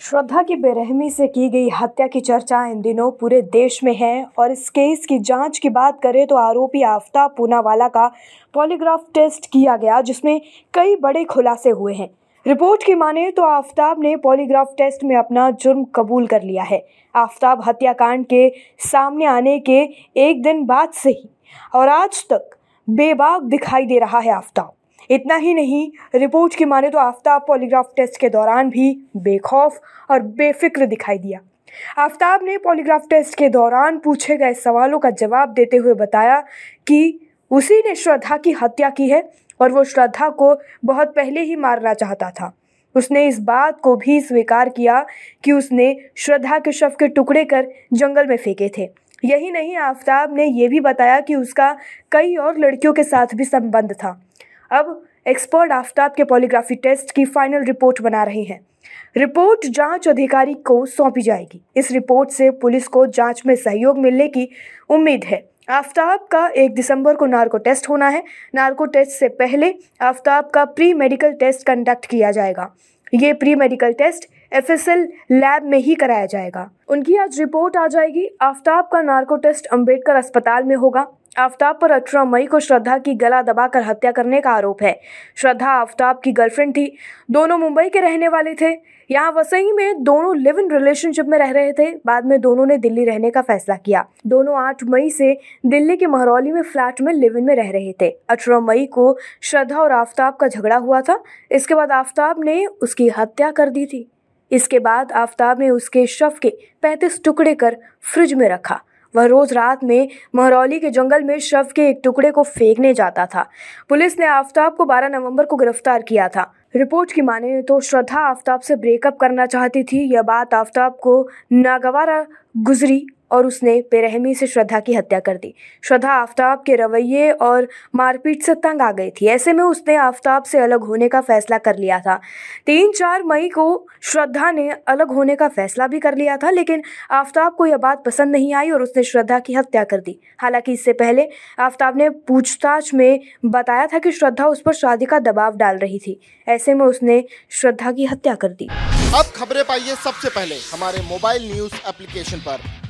श्रद्धा की बेरहमी से की गई हत्या की चर्चा इन दिनों पूरे देश में है और इस केस की जाँच की बात करें तो आरोपी आफ्ताब पूनावाला का पॉलीग्राफ टेस्ट किया गया, जिसमें कई बड़े खुलासे हुए हैं। रिपोर्ट की माने तो आफ्ताब ने पॉलीग्राफ टेस्ट में अपना जुर्म कबूल कर लिया है। आफ्ताब हत्याकांड के सामने आने के एक दिन बाद से ही और आज तक बेबाक दिखाई दे रहा है आफ्ताब। इतना ही नहीं, रिपोर्ट की माने तो आफ्ताब पॉलीग्राफ टेस्ट के दौरान भी बेखौफ और बेफिक्र दिखाई दिया। आफ्ताब ने पॉलीग्राफ टेस्ट के दौरान पूछे गए सवालों का जवाब देते हुए बताया कि उसी ने श्रद्धा की हत्या की है और वो श्रद्धा को बहुत पहले ही मारना चाहता था। उसने इस बात को भी स्वीकार किया कि उसने श्रद्धा के शव के टुकड़े कर जंगल में फेंके थे। यही नहीं, आफ्ताब ने यह भी बताया कि उसका कई और लड़कियों के साथ भी संबंध था। अब एक्सपर्ट आफ्ताब के पॉलीग्राफी टेस्ट की फाइनल रिपोर्ट बना रहे हैं। रिपोर्ट जाँच अधिकारी को सौंपी जाएगी। इस रिपोर्ट से पुलिस को जाँच में सहयोग मिलने की उम्मीद है। आफ्ताब का एक दिसंबर को नार्को टेस्ट होना है। नार्को टेस्ट से पहले आफ्ताब का प्री मेडिकल टेस्ट कंडक्ट किया जाएगा। ये pre medical test FSL lab में ही कराया जाएगा। उनकी आज रिपोर्ट आ जाएगी। आफ्ताब का नार्को टेस्ट अंबेडकर अस्पताल में होगा। आफ्ताब पर अठारह मई को श्रद्धा की गला दबाकर हत्या करने का आरोप है। श्रद्धा आफ्ताब की गर्लफ्रेंड थी। दोनों मुंबई के रहने वाले थे। यहाँ वसई में दोनों लिव इन रिलेशनशिप में रह रहे थे। बाद में दोनों ने दिल्ली रहने का फैसला किया। दोनों आठ मई से दिल्ली के महरौली में फ्लैट में लिव इन में रह रहे थे। अठारह मई को श्रद्धा और आफ्ताब का झगड़ा हुआ था। इसके बाद आफ्ताब ने उसकी हत्या कर दी थी। इसके बाद आफ्ताब ने उसके शव के पैंतीस टुकड़े कर फ्रिज में रखा। वह रोज रात में महरौली के जंगल में शव के एक टुकड़े को फेंकने जाता था। पुलिस ने आफ्ताब को 12 नवंबर को गिरफ़्तार किया था। रिपोर्ट की माने तो श्रद्धा आफ्ताब से ब्रेकअप करना चाहती थी। यह बात आफ्ताब को नागवारा गुजरी और उसने बेरहमी से श्रद्धा की हत्या कर दी। श्रद्धा आफ्ताब के रवैये और मारपीट से तंग आ गई थी। ऐसे में उसने आफ्ताब से अलग होने का फैसला कर लिया था। तीन चार मई को श्रद्धा ने अलग होने का फैसला भी कर लिया था, लेकिन आफ्ताब को यह बात पसंद नहीं आई और उसने श्रद्धा की हत्या कर दी। हालाँकि इससे पहले आफ्ताब ने पूछताछ में बताया था कि श्रद्धा उस पर शादी का दबाव डाल रही थी। ऐसे में उसने श्रद्धा की हत्या कर दी। अब खबरें पाइए सबसे पहले हमारे मोबाइल न्यूज़ एप्लीकेशन पर।